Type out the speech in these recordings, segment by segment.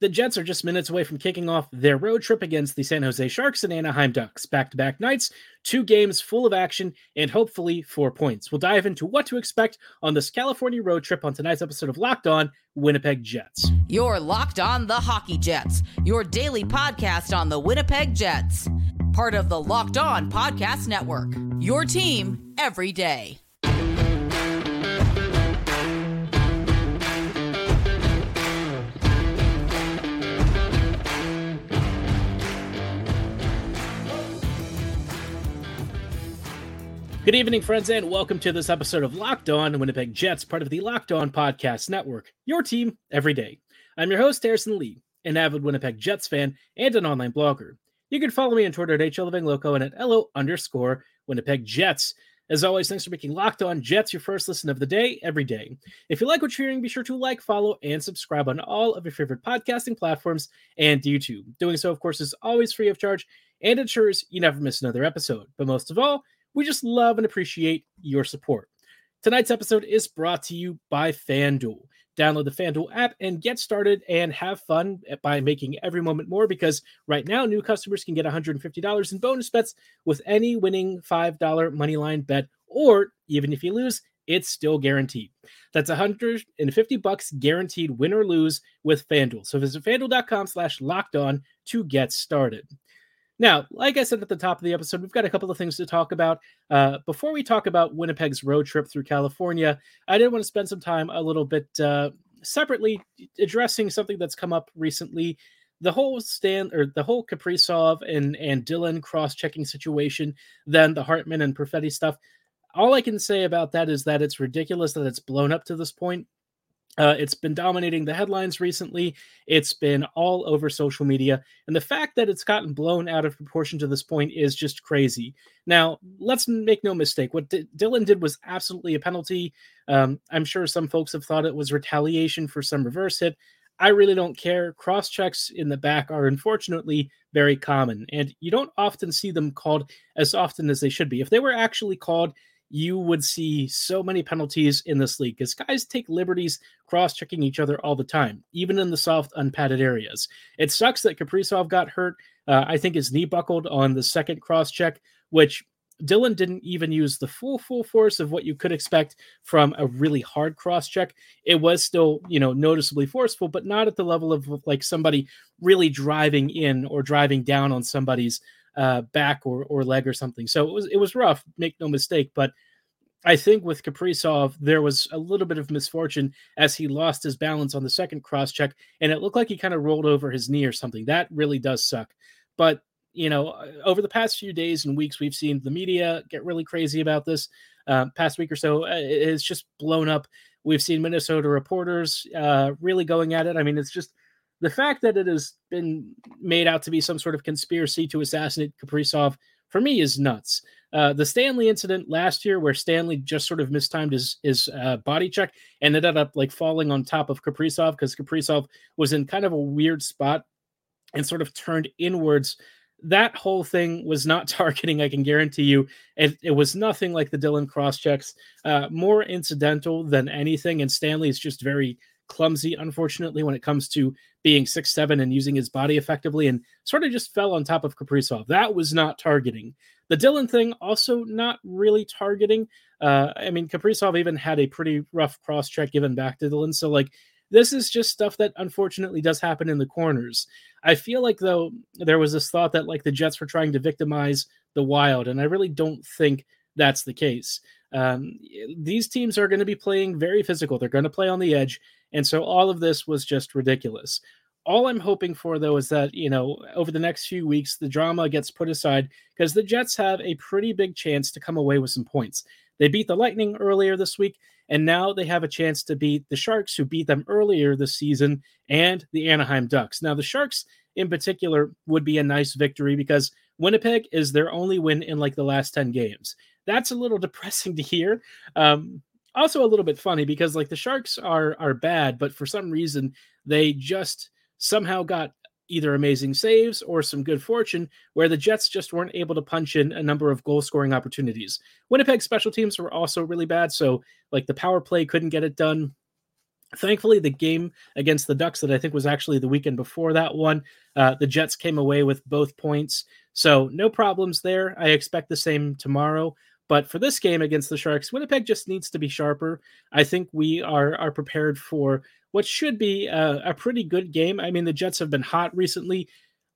The Jets are just minutes away from kicking off their road trip against the San Jose Sharks and Anaheim Ducks. Back to back nights, two games full of action, and hopefully four points. We'll dive into what to expect on this California road trip on tonight's episode of Locked On Winnipeg Jets. You're Locked On the Hockey Jets, your daily podcast on the Winnipeg Jets. Part of the Locked On Podcast Network. Your team every day. Good evening, friends, and welcome to this episode of Locked On Winnipeg Jets, part of the Locked On Podcast Network. Your team every day. I'm your host, Harrison Lee, an avid Winnipeg Jets fan and an online blogger. You can follow me on Twitter at HLivingLoco and at LO underscore Winnipeg Jets. As always, thanks for making Locked On Jets your first listen of the day every day. If you like what you're hearing, be sure to like, follow, and subscribe on all of your favorite podcasting platforms and YouTube. Doing so, of course, is always free of charge and ensures you never miss another episode. But most of all, we just love and appreciate your support. Tonight's episode is brought to you by FanDuel. Download the FanDuel app and get started and have fun by making every moment more because right now new customers can get $150 in bonus bets with any winning $5 moneyline bet or even if you lose, it's still guaranteed. That's 150 bucks guaranteed win or lose with FanDuel. So visit fanduel.com slash locked on to get started. Now, like I said at the top of the episode, we've got a couple of things to talk about. Uh, before we talk about Winnipeg's road trip through California, I did want to spend some time a little bit uh, separately addressing something that's come up recently. The whole stand or the whole Kaprizov and and Dillon cross-checking situation, then the Hartman and Perfetti stuff. All I can say about that is that it's ridiculous that it's blown up to this point. Uh, it's been dominating the headlines recently. It's been all over social media. And the fact that it's gotten blown out of proportion to this point is just crazy. Now, let's make no mistake. What D- Dillon did was absolutely a penalty. Um, I'm sure some folks have thought it was retaliation for some reverse hit. I really don't care. Cross checks in the back are unfortunately very common, and you don't often see them called as often as they should be. If they were actually called, you would see so many penalties in this league because guys take liberties cross checking each other all the time, even in the soft, unpadded areas. It sucks that Kaprizov got hurt. Uh, I think his knee buckled on the second cross check, which Dillon didn't even use the full full force of what you could expect from a really hard cross check. It was still, you know, noticeably forceful, but not at the level of like somebody really driving in or driving down on somebody's uh, back or, or leg or something. So it was it was rough, make no mistake. But I think with Kaprizov, there was a little bit of misfortune as he lost his balance on the second cross check, and it looked like he kind of rolled over his knee or something. That really does suck. But you know, uh, over the past few days and weeks, we've seen the media get really crazy about this. Uh, past week or so, uh, it's just blown up. We've seen Minnesota reporters uh, really going at it. I mean, it's just the fact that it has been made out to be some sort of conspiracy to assassinate Kaprizov for me is nuts. Uh, the Stanley incident last year, where Stanley just sort of mistimed his his uh, body check and ended up like falling on top of Kaprizov because Kaprizov was in kind of a weird spot and sort of turned inwards. That whole thing was not targeting, I can guarantee you. It, it was nothing like the Dillon cross checks, uh, more incidental than anything. And Stanley is just very clumsy, unfortunately, when it comes to being six seven and using his body effectively, and sort of just fell on top of Kaprizov. That was not targeting. The Dillon thing also not really targeting. Uh, I mean, Kaprizov even had a pretty rough cross check given back to Dillon. So like this is just stuff that unfortunately does happen in the corners. I feel like though there was this thought that like the Jets were trying to victimize the Wild, and I really don't think that's the case. Um, these teams are going to be playing very physical. They're going to play on the edge, and so all of this was just ridiculous. All I'm hoping for, though, is that, you know, over the next few weeks, the drama gets put aside because the Jets have a pretty big chance to come away with some points. They beat the Lightning earlier this week, and now they have a chance to beat the Sharks, who beat them earlier this season, and the Anaheim Ducks. Now, the Sharks in particular would be a nice victory because Winnipeg is their only win in like the last 10 games. That's a little depressing to hear. Um, also a little bit funny because like the Sharks are are bad, but for some reason they just somehow got either amazing saves or some good fortune where the Jets just weren't able to punch in a number of goal scoring opportunities. Winnipeg special teams were also really bad, so like the power play couldn't get it done. Thankfully, the game against the Ducks that I think was actually the weekend before that one, uh, the Jets came away with both points. So no problems there. I expect the same tomorrow. But for this game against the Sharks, Winnipeg just needs to be sharper. I think we are are prepared for what should be a, a pretty good game. I mean, the Jets have been hot recently.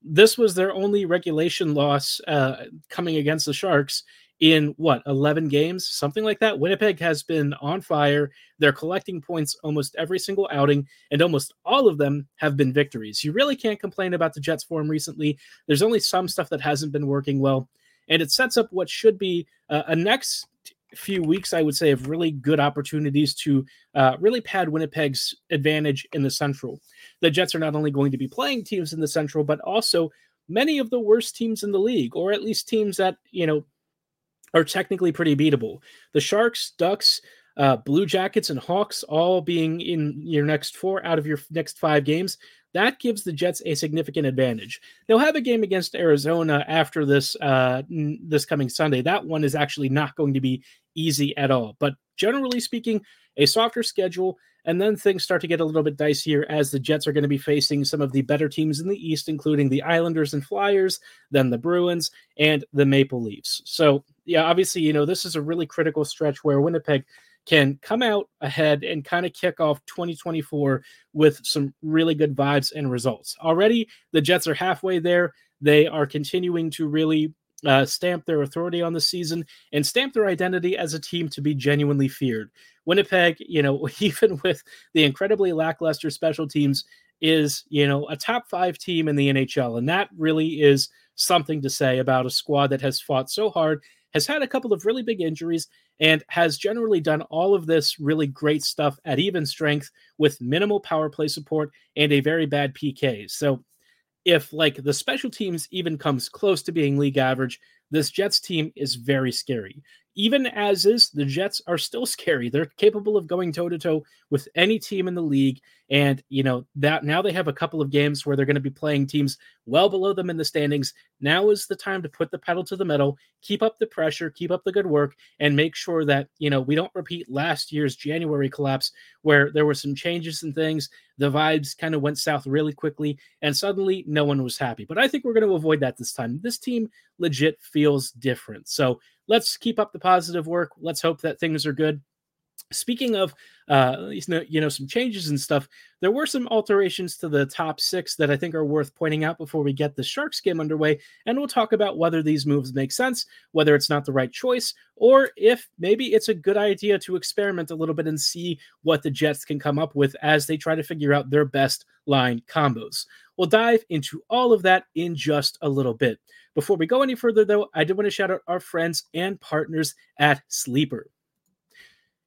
This was their only regulation loss uh, coming against the Sharks in what 11 games something like that winnipeg has been on fire they're collecting points almost every single outing and almost all of them have been victories you really can't complain about the jets form recently there's only some stuff that hasn't been working well and it sets up what should be uh, a next few weeks i would say of really good opportunities to uh, really pad winnipeg's advantage in the central the jets are not only going to be playing teams in the central but also many of the worst teams in the league or at least teams that you know are technically pretty beatable. The Sharks, Ducks, uh, Blue Jackets, and Hawks all being in your next four out of your next five games, that gives the Jets a significant advantage. They'll have a game against Arizona after this uh, this coming Sunday. That one is actually not going to be easy at all. But generally speaking, a softer schedule, and then things start to get a little bit dicier as the Jets are going to be facing some of the better teams in the East, including the Islanders and Flyers, then the Bruins, and the Maple Leafs. So yeah, obviously, you know, this is a really critical stretch where Winnipeg can come out ahead and kind of kick off 2024 with some really good vibes and results. Already, the Jets are halfway there. They are continuing to really uh, stamp their authority on the season and stamp their identity as a team to be genuinely feared. Winnipeg, you know, even with the incredibly lackluster special teams, is, you know, a top five team in the NHL. And that really is something to say about a squad that has fought so hard has had a couple of really big injuries and has generally done all of this really great stuff at even strength with minimal power play support and a very bad PK. So if like the special teams even comes close to being league average, this Jets team is very scary even as is, the Jets are still scary. They're capable of going toe to toe with any team in the league. And, you know, that now they have a couple of games where they're going to be playing teams well below them in the standings. Now is the time to put the pedal to the metal, keep up the pressure, keep up the good work, and make sure that, you know, we don't repeat last year's January collapse where there were some changes and things. The vibes kind of went south really quickly, and suddenly no one was happy. But I think we're going to avoid that this time. This team legit feels different. So, let's keep up the positive work. Let's hope that things are good. Speaking of, uh, you know, some changes and stuff, there were some alterations to the top six that I think are worth pointing out before we get the Sharks game underway. And we'll talk about whether these moves make sense, whether it's not the right choice, or if maybe it's a good idea to experiment a little bit and see what the Jets can come up with as they try to figure out their best line combos. We'll dive into all of that in just a little bit. Before we go any further, though, I do want to shout out our friends and partners at Sleeper.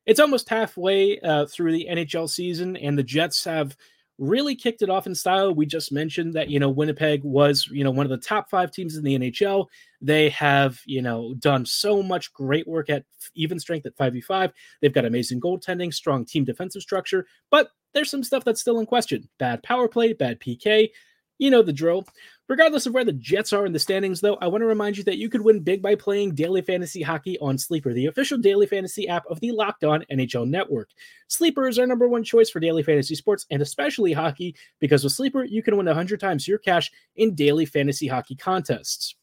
It's almost halfway uh, through the NHL season, and the Jets have really kicked it off in style. We just mentioned that, you know, Winnipeg was, you know, one of the top five teams in the NHL. They have, you know, done so much great work at even strength at 5v5. They've got amazing goaltending, strong team defensive structure, but there's some stuff that's still in question. Bad power play, bad PK. You know the drill. Regardless of where the Jets are in the standings, though, I want to remind you that you could win big by playing daily fantasy hockey on Sleeper, the official daily fantasy app of the Locked On NHL Network. Sleeper is our number one choice for daily fantasy sports and especially hockey because with Sleeper, you can win 100 times your cash in daily fantasy hockey contests.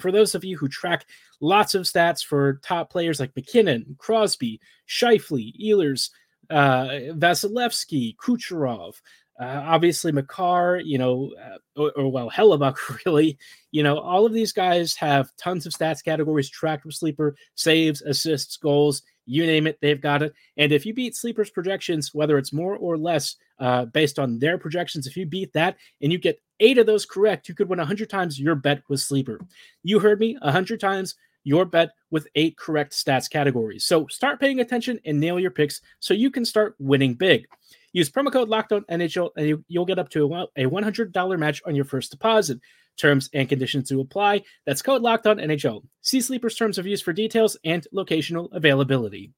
For those of you who track lots of stats for top players like MacKinnon, Crosby, Scheifele, Ehlers, uh, Vasilevskiy, Kucherov, uh, obviously, Makar, you know, uh, or, or, well, Hellebuyck, really, you know, all of these guys have tons of stats categories tracked with Sleeper, saves, assists, goals, you name it, they've got it. And if you beat Sleeper's projections, whether it's more or less uh, based on their projections, if you beat that and you get eight of those correct, you could win 100 times your bet with Sleeper. You heard me, 100 times your bet with eight correct stats categories. So start paying attention and nail your picks so you can start winning big. Use promo code LOCKEDON NHL and you, will get up to a $100 match on your first deposit. Terms and conditions to apply. That's code LOCKEDON NHL. See Sleeper's terms of use for details and locational availability.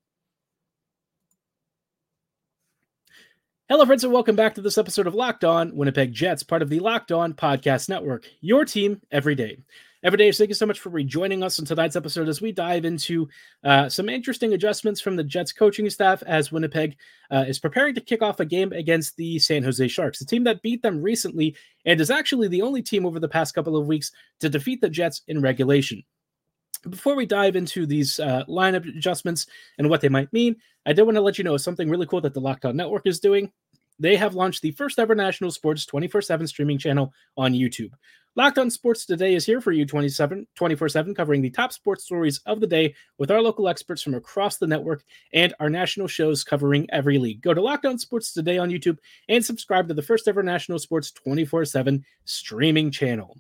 Hello, friends, and welcome back to this episode of Locked On Winnipeg Jets, part of the Locked On Podcast Network, your team every day. Everyday, thank you so much for rejoining us on tonight's episode as we dive into uh, some interesting adjustments from the Jets coaching staff as Winnipeg uh, is preparing to kick off a game against the San Jose Sharks, the team that beat them recently and is actually the only team over the past couple of weeks to defeat the Jets in regulation. Before we dive into these uh, lineup adjustments and what they might mean, I did want to let you know something really cool that the Locked On Network is doing. They have launched the first ever national sports 24 7 streaming channel on YouTube. Locked on Sports Today is here for you 27, 24 7, covering the top sports stories of the day with our local experts from across the network and our national shows covering every league. Go to Locked on Sports Today on YouTube and subscribe to the first ever national sports 24 7 streaming channel.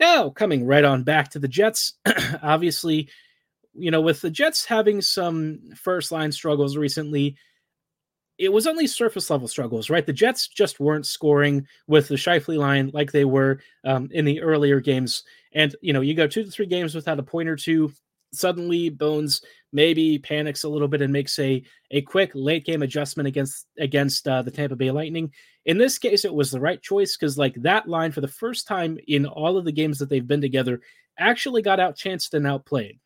Now, coming right on back to the Jets, obviously, you know, with the Jets having some first line struggles recently, it was only surface level struggles, right? The Jets just weren't scoring with the Scheifele line like they were um, in the earlier games. And, you know, you go two to three games without a point or two. Suddenly, Bowness maybe panics a little bit and makes a a quick late game adjustment against against uh, the Tampa Bay Lightning. In this case, it was the right choice because like that line for the first time in all of the games that they've been together actually got out chanced and outplayed.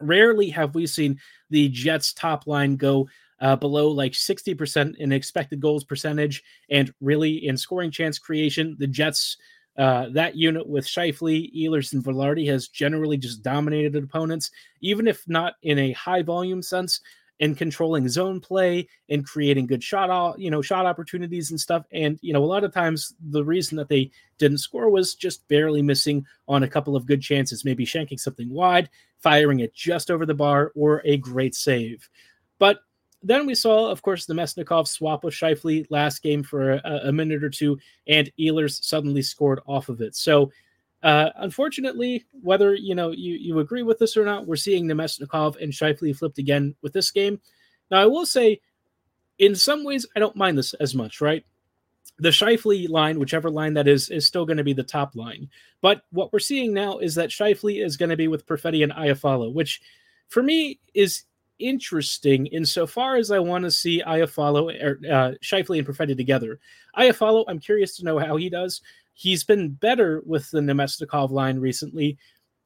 Rarely have we seen the Jets top line go uh, below like 60% in expected goals percentage and really in scoring chance creation. The Jets, uh, that unit with Scheifele, Ehlers, and Vilardi has generally just dominated opponents, even if not in a high volume sense in controlling zone play and creating good shot all you know shot opportunities and stuff and you know a lot of times the reason that they didn't score was just barely missing on a couple of good chances maybe shanking something wide firing it just over the bar or a great save but then we saw, of course, the Namestnikov swap with Scheifele last game for a, a, minute or two, and Ehlers suddenly scored off of it. So, uh, unfortunately, whether you know you, you agree with this or not, we're seeing the Namestnikov and Scheifele flipped again with this game. Now, I will say, in some ways, I don't mind this as much, right? The Scheifele line, whichever line that is, is still going to be the top line. But what we're seeing now is that Scheifele is going to be with Perfetti and Iafallo, which for me is interesting insofar as I want to see Iafallo or uh, Scheifele and Perfetti together. Iafallo, I'm curious to know how he does. He's been better with the Namestnikov line recently.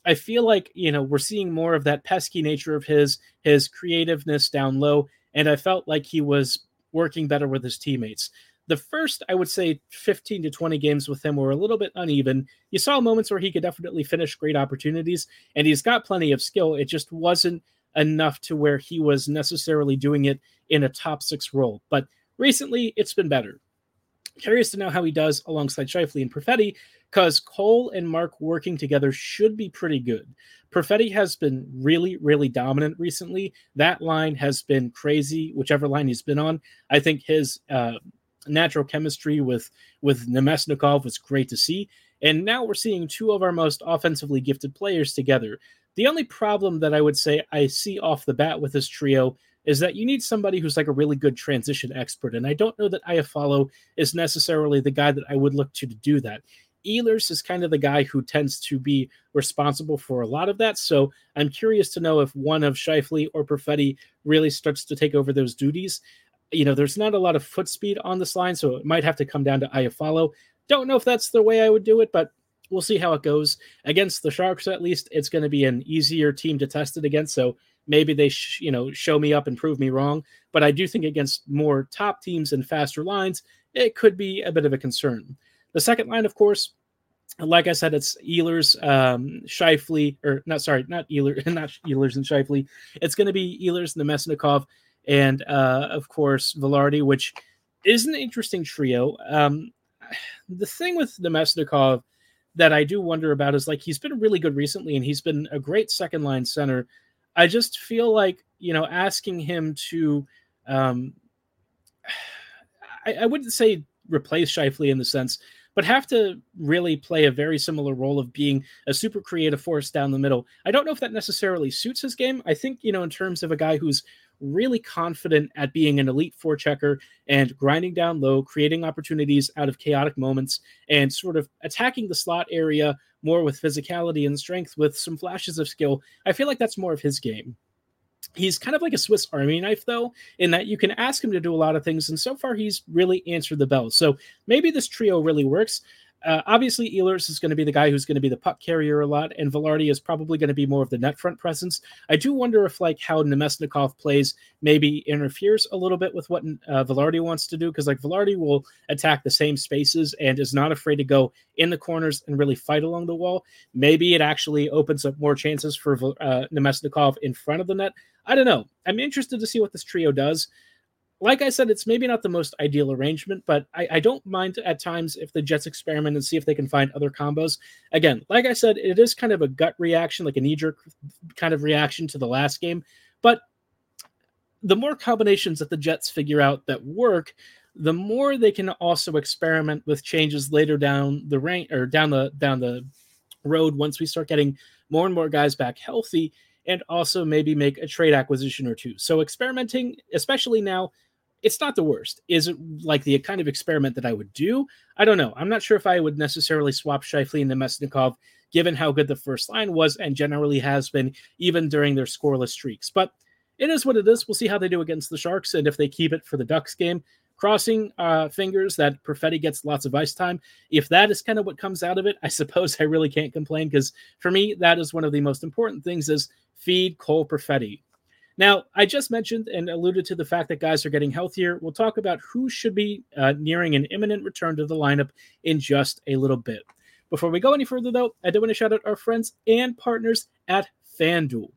I feel like you know we're seeing more of that pesky nature of his, his creativeness down low, and I felt like he was working better with his teammates. The first, I would say, 15 to 20 games with him were a little bit uneven. You saw moments where he could definitely finish great opportunities, and he's got plenty of skill. It just wasn't enough to where he was necessarily doing it in a top six role. But recently, it's been better. Curious to know how he does alongside Scheifele and Perfetti, because Cole and Mark working together should be pretty good. Perfetti has been really, really dominant recently. That line has been crazy, whichever line he's been on. I think his uh, natural chemistry with with Namestnikov was great to see. And now we're seeing two of our most offensively gifted players together. The only problem that I would say I see off the bat with this trio is that you need somebody who's like a really good transition expert. And I don't know that Iafallo is necessarily the guy that I would look to to do that. Ehlers is kind of the guy who tends to be responsible for a lot of that. So I'm curious to know if one of Scheifele or Perfetti really starts to take over those duties. You know, there's not a lot of foot speed on this line, so it might have to come down to Iafallo. Don't know if that's the way I would do it, but we'll see how it goes against the Sharks. At least it's going to be an easier team to test it against. So maybe they, sh- you know, show me up and prove me wrong. But I do think against more top teams and faster lines, it could be a bit of a concern. The second line, of course, like I said, it's Ehlers, um, Scheifele, or not, sorry, not Ehlers, not Ehlers and Scheifele. It's going to be Ehlers and Namestnikov, and uh, of course Vilardi, which is an interesting trio. Um, the thing with Namestnikov that I do wonder about is like he's been really good recently and he's been a great second line center. I just feel like, you know, asking him to um I, I wouldn't say replace Scheifele in the sense, but have to really play a very similar role of being a super creative force down the middle. I don't know if that necessarily suits his game. I think, you know, in terms of a guy who's really confident at being an elite forechecker and grinding down low, creating opportunities out of chaotic moments, and sort of attacking the slot area more with physicality and strength with some flashes of skill. I feel like that's more of his game. He's kind of like a Swiss Army knife, though, in that you can ask him to do a lot of things, and so far he's really answered the bell. So maybe this trio really works. Uh, obviously, Ehlers is going to be the guy who's going to be the puck carrier a lot, and Vilardi is probably going to be more of the net front presence. I do wonder if like how Namestnikov plays maybe interferes a little bit with what uh, Vilardi wants to do, because like Vilardi will attack the same spaces and is not afraid to go in the corners and really fight along the wall. Maybe it actually opens up more chances for uh, Namestnikov in front of the net. I don't know. I'm interested to see what this trio does like I said, it's maybe not the most ideal arrangement, but I, I, don't mind at times if the Jets experiment and see if they can find other combos. Again, like I said, it is kind of a gut reaction, like a knee jerk kind of reaction to the last game. But the more combinations that the Jets figure out that work, the more they can also experiment with changes later down the rank or down the down the road once we start getting more and more guys back healthy and also maybe make a trade acquisition or two. So experimenting, especially now it's not the worst. Is it like the kind of experiment that I would do? I don't know. I'm not sure if I would necessarily swap Scheifele and Namestnikov, given how good the first line was and generally has been, even during their scoreless streaks. But it is what it is. We'll see how they do against the Sharks and if they keep it for the Ducks game. Crossing uh, fingers that Perfetti gets lots of ice time. If that is kind of what comes out of it, I suppose I really can't complain because for me, that is one of the most important things is feed Cole Perfetti. Now, I just mentioned and alluded to the fact that guys are getting healthier. We'll talk about who should be uh, nearing an imminent return to the lineup in just a little bit. Before we go any further, though, I do want to shout out our friends and partners at FanDuel.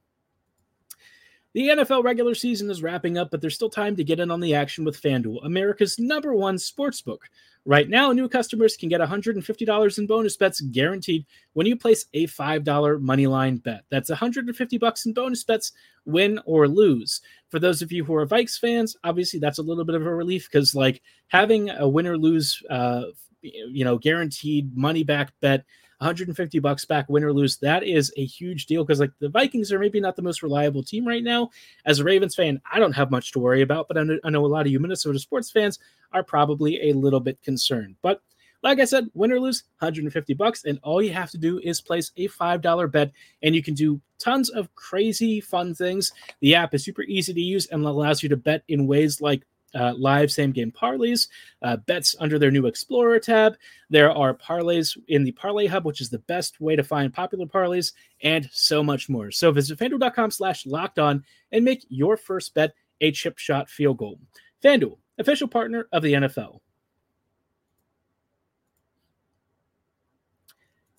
The NFL regular season is wrapping up, but there's still time to get in on the action with FanDuel, America's number one sportsbook. Right now, new customers can get $150 in bonus bets guaranteed when you place a $5 moneyline bet. That's 150 bucks in bonus bets, win or lose. For those of you who are Vikes fans, obviously that's a little bit of a relief because like having a win or lose, uh, you know, guaranteed money back bet 150 bucks back, win or lose. That is a huge deal because like the Vikings are maybe not the most reliable team right now. As a Ravens fan, I don't have much to worry about, but I know, I know a lot of you Minnesota sports fans are probably a little bit concerned. But like I said, win or lose, 150 bucks, and all you have to do is place a $5 bet, and you can do tons of crazy fun things. The app is super easy to use and allows you to bet in ways like uh, live same game parlays, uh, bets under their new Explorer tab. There are parlays in the Parlay Hub, which is the best way to find popular parlays, and so much more. So visit fanduel.com slash locked on and make your first bet a chip shot field goal. FanDuel, official partner of the NFL.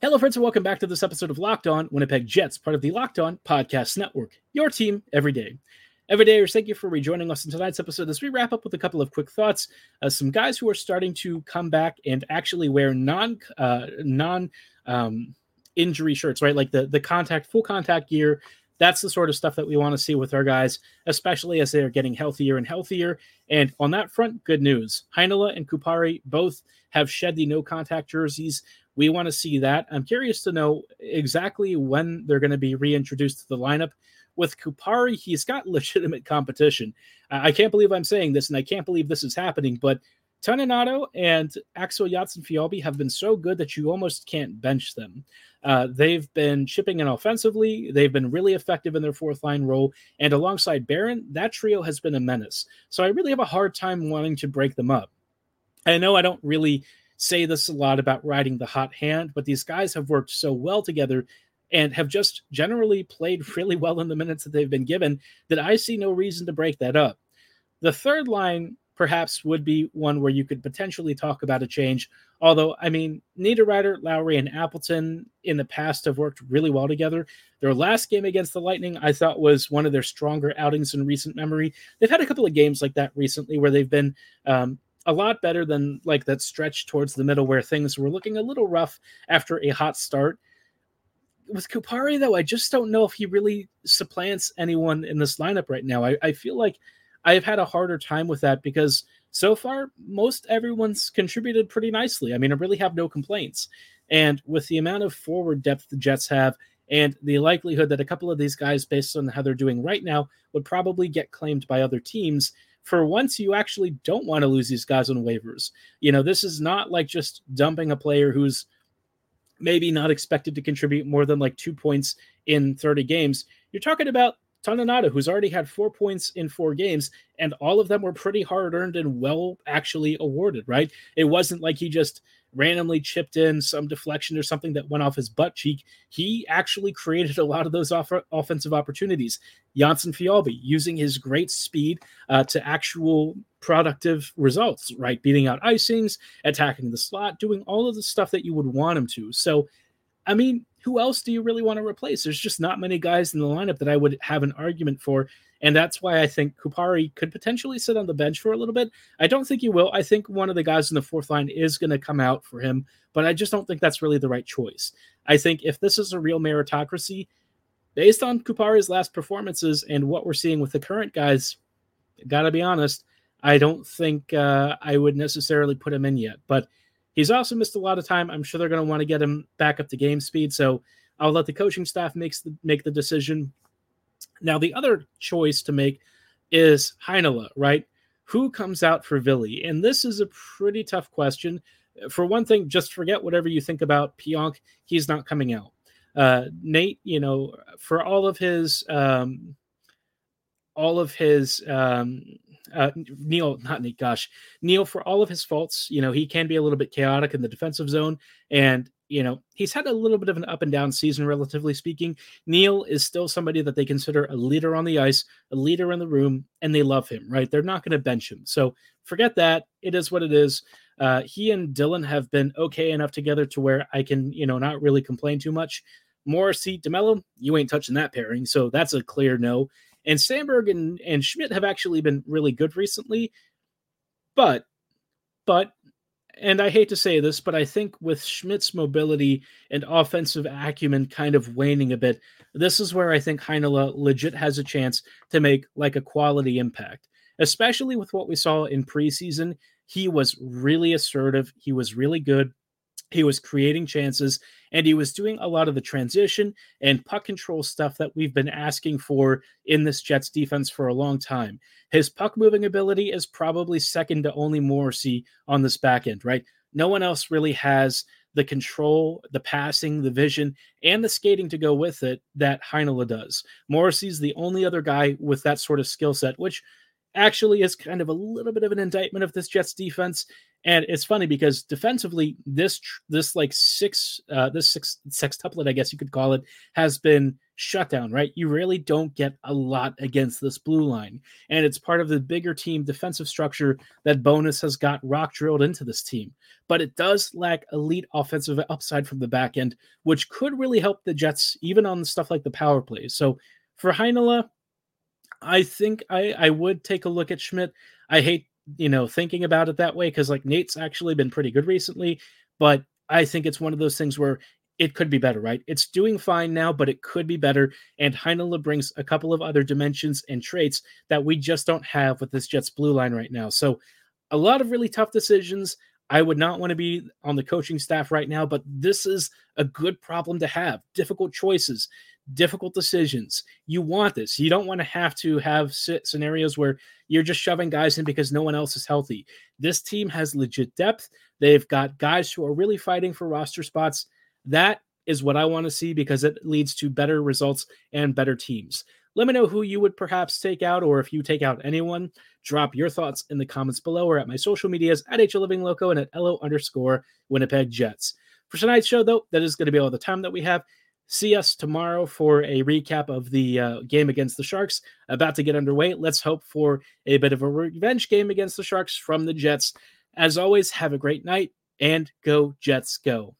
Hello, friends, and welcome back to this episode of Locked On Winnipeg Jets, part of the Locked On Podcast Network, your team every day. Everydayers, thank you for rejoining us in tonight's episode as we wrap up with a couple of quick thoughts. Uh, some guys who are starting to come back and actually wear non uh, non um, injury shirts, right? Like the the contact full contact gear. That's the sort of stuff that we want to see with our guys, especially as they are getting healthier and healthier. And on that front, good news. Heinola and Kupari both have shed the no contact jerseys. We want to see that. I'm curious to know exactly when they're going to be reintroduced to the lineup with Kupari, he's got legitimate competition. I can't believe I'm saying this, and I can't believe this is happening, but Toninato and Axel Jonsson-Fjallby have been so good that you almost can't bench them. Uh, they've been chipping in offensively. They've been really effective in their fourth line role. And alongside Barron, that trio has been a menace. So I really have a hard time wanting to break them up. I know I don't really say this a lot about riding the hot hand, but these guys have worked so well together and have just generally played really well in the minutes that they've been given that I see no reason to break that up. The third line perhaps would be one where you could potentially talk about a change. Although, I mean, Niederreiter, Lowry, and Appleton in the past have worked really well together. Their last game against the Lightning, I thought, was one of their stronger outings in recent memory. They've had a couple of games like that recently where they've been um, a lot better than like that stretch towards the middle where things were looking a little rough after a hot start with Kupari though, I just don't know if he really supplants anyone in this lineup right now. I, I feel like I've had a harder time with that because so far most everyone's contributed pretty nicely. I mean, I really have no complaints. And with the amount of forward depth the Jets have, and the likelihood that a couple of these guys, based on how they're doing right now, would probably get claimed by other teams. For once, you actually don't want to lose these guys on waivers. You know, this is not like just dumping a player who's maybe not expected to contribute more than like two points in 30 games. You're talking about Toninato, who's already had four points in four games, and all of them were pretty hard earned and well actually awarded, right? It wasn't like he just randomly chipped in some deflection or something that went off his butt cheek, he actually created a lot of those off- offensive opportunities. Jonsson-Fjallby using his great speed uh, to actual productive results, right? Beating out icings, attacking the slot, doing all of the stuff that you would want him to. So, I mean, who else do you really want to replace? There's just not many guys in the lineup that I would have an argument for. And that's why I think Kupari could potentially sit on the bench for a little bit. I don't think he will. I think one of the guys in the fourth line is going to come out for him, but I just don't think that's really the right choice. I think if this is a real meritocracy, based on Kupari's last performances and what we're seeing with the current guys, gotta be honest, I don't think uh, I would necessarily put him in yet. But he's also missed a lot of time. I'm sure they're going to want to get him back up to game speed. So I'll let the coaching staff makes the, make the decision. Now, the other choice to make is Heinola, right? Who comes out for Ville? And this is a pretty tough question. For one thing, just forget whatever you think about Pionk. He's not coming out. Uh, Nate, you know, for all of his, um, all of his, um, uh, Neal, not Nate, gosh, Neal, for all of his faults, you know, he can be a little bit chaotic in the defensive zone. And you know, he's had a little bit of an up and down season, relatively speaking. Neal is still somebody that they consider a leader on the ice, a leader in the room, and they love him, right? They're not going to bench him. So forget that. It is what it is. Uh, he and Dillon have been okay enough together to where I can, you know, not really complain too much. Morrissey, DeMelo, you ain't touching that pairing. So that's a clear no. And Samberg and, and Schmidt have actually been really good recently. But, but and I hate to say this, but I think with Schmidt's mobility and offensive acumen kind of waning a bit, this is where I think Heinola legit has a chance to make like a quality impact, especially with what we saw in preseason. He was really assertive, he was really good, he was creating chances, and he was doing a lot of the transition and puck control stuff that we've been asking for in this Jets defense for a long time. His puck moving ability is probably second to only Morrissey on this back end, right? No one else really has the control, the passing, the vision, and the skating to go with it that Heinola does. Morrissey's the only other guy with that sort of skill set, which actually is kind of a little bit of an indictment of this Jets defense. And it's funny because defensively, this this like six uh, this six sextuplet, I guess you could call it, has been shut down. Right, you really don't get a lot against this blue line, and it's part of the bigger team defensive structure that Bowness has got rock drilled into this team. But it does lack elite offensive upside from the back end, which could really help the Jets even on stuff like the power plays. So for Heinola, I think I I would take a look at Schmidt. I hate you know thinking about it that way because like Nate's actually been pretty good recently, but I think it's one of those things where it could be better, right? It's doing fine now, but it could be better. And Heinola brings a couple of other dimensions and traits that we just don't have with this Jets blue line right now. So a lot of really tough decisions. I would not want to be on the coaching staff right now, but this is a good problem to have. Difficult choices, difficult decisions. You want this. You don't want to have to have scenarios where you're just shoving guys in because no one else is healthy. This team has legit depth. They've got guys who are really fighting for roster spots. That is what I want to see because it leads to better results and better teams. Let me know who you would perhaps take out, or if you take out anyone. Drop your thoughts in the comments below or at my social medias at H Living Loco and at LO underscore Winnipeg Jets. For tonight's show, though, that is going to be all the time that we have. See us tomorrow for a recap of the uh, game against the Sharks. About to get underway. Let's hope for a bit of a revenge game against the Sharks from the Jets. As always, have a great night and go, Jets, go.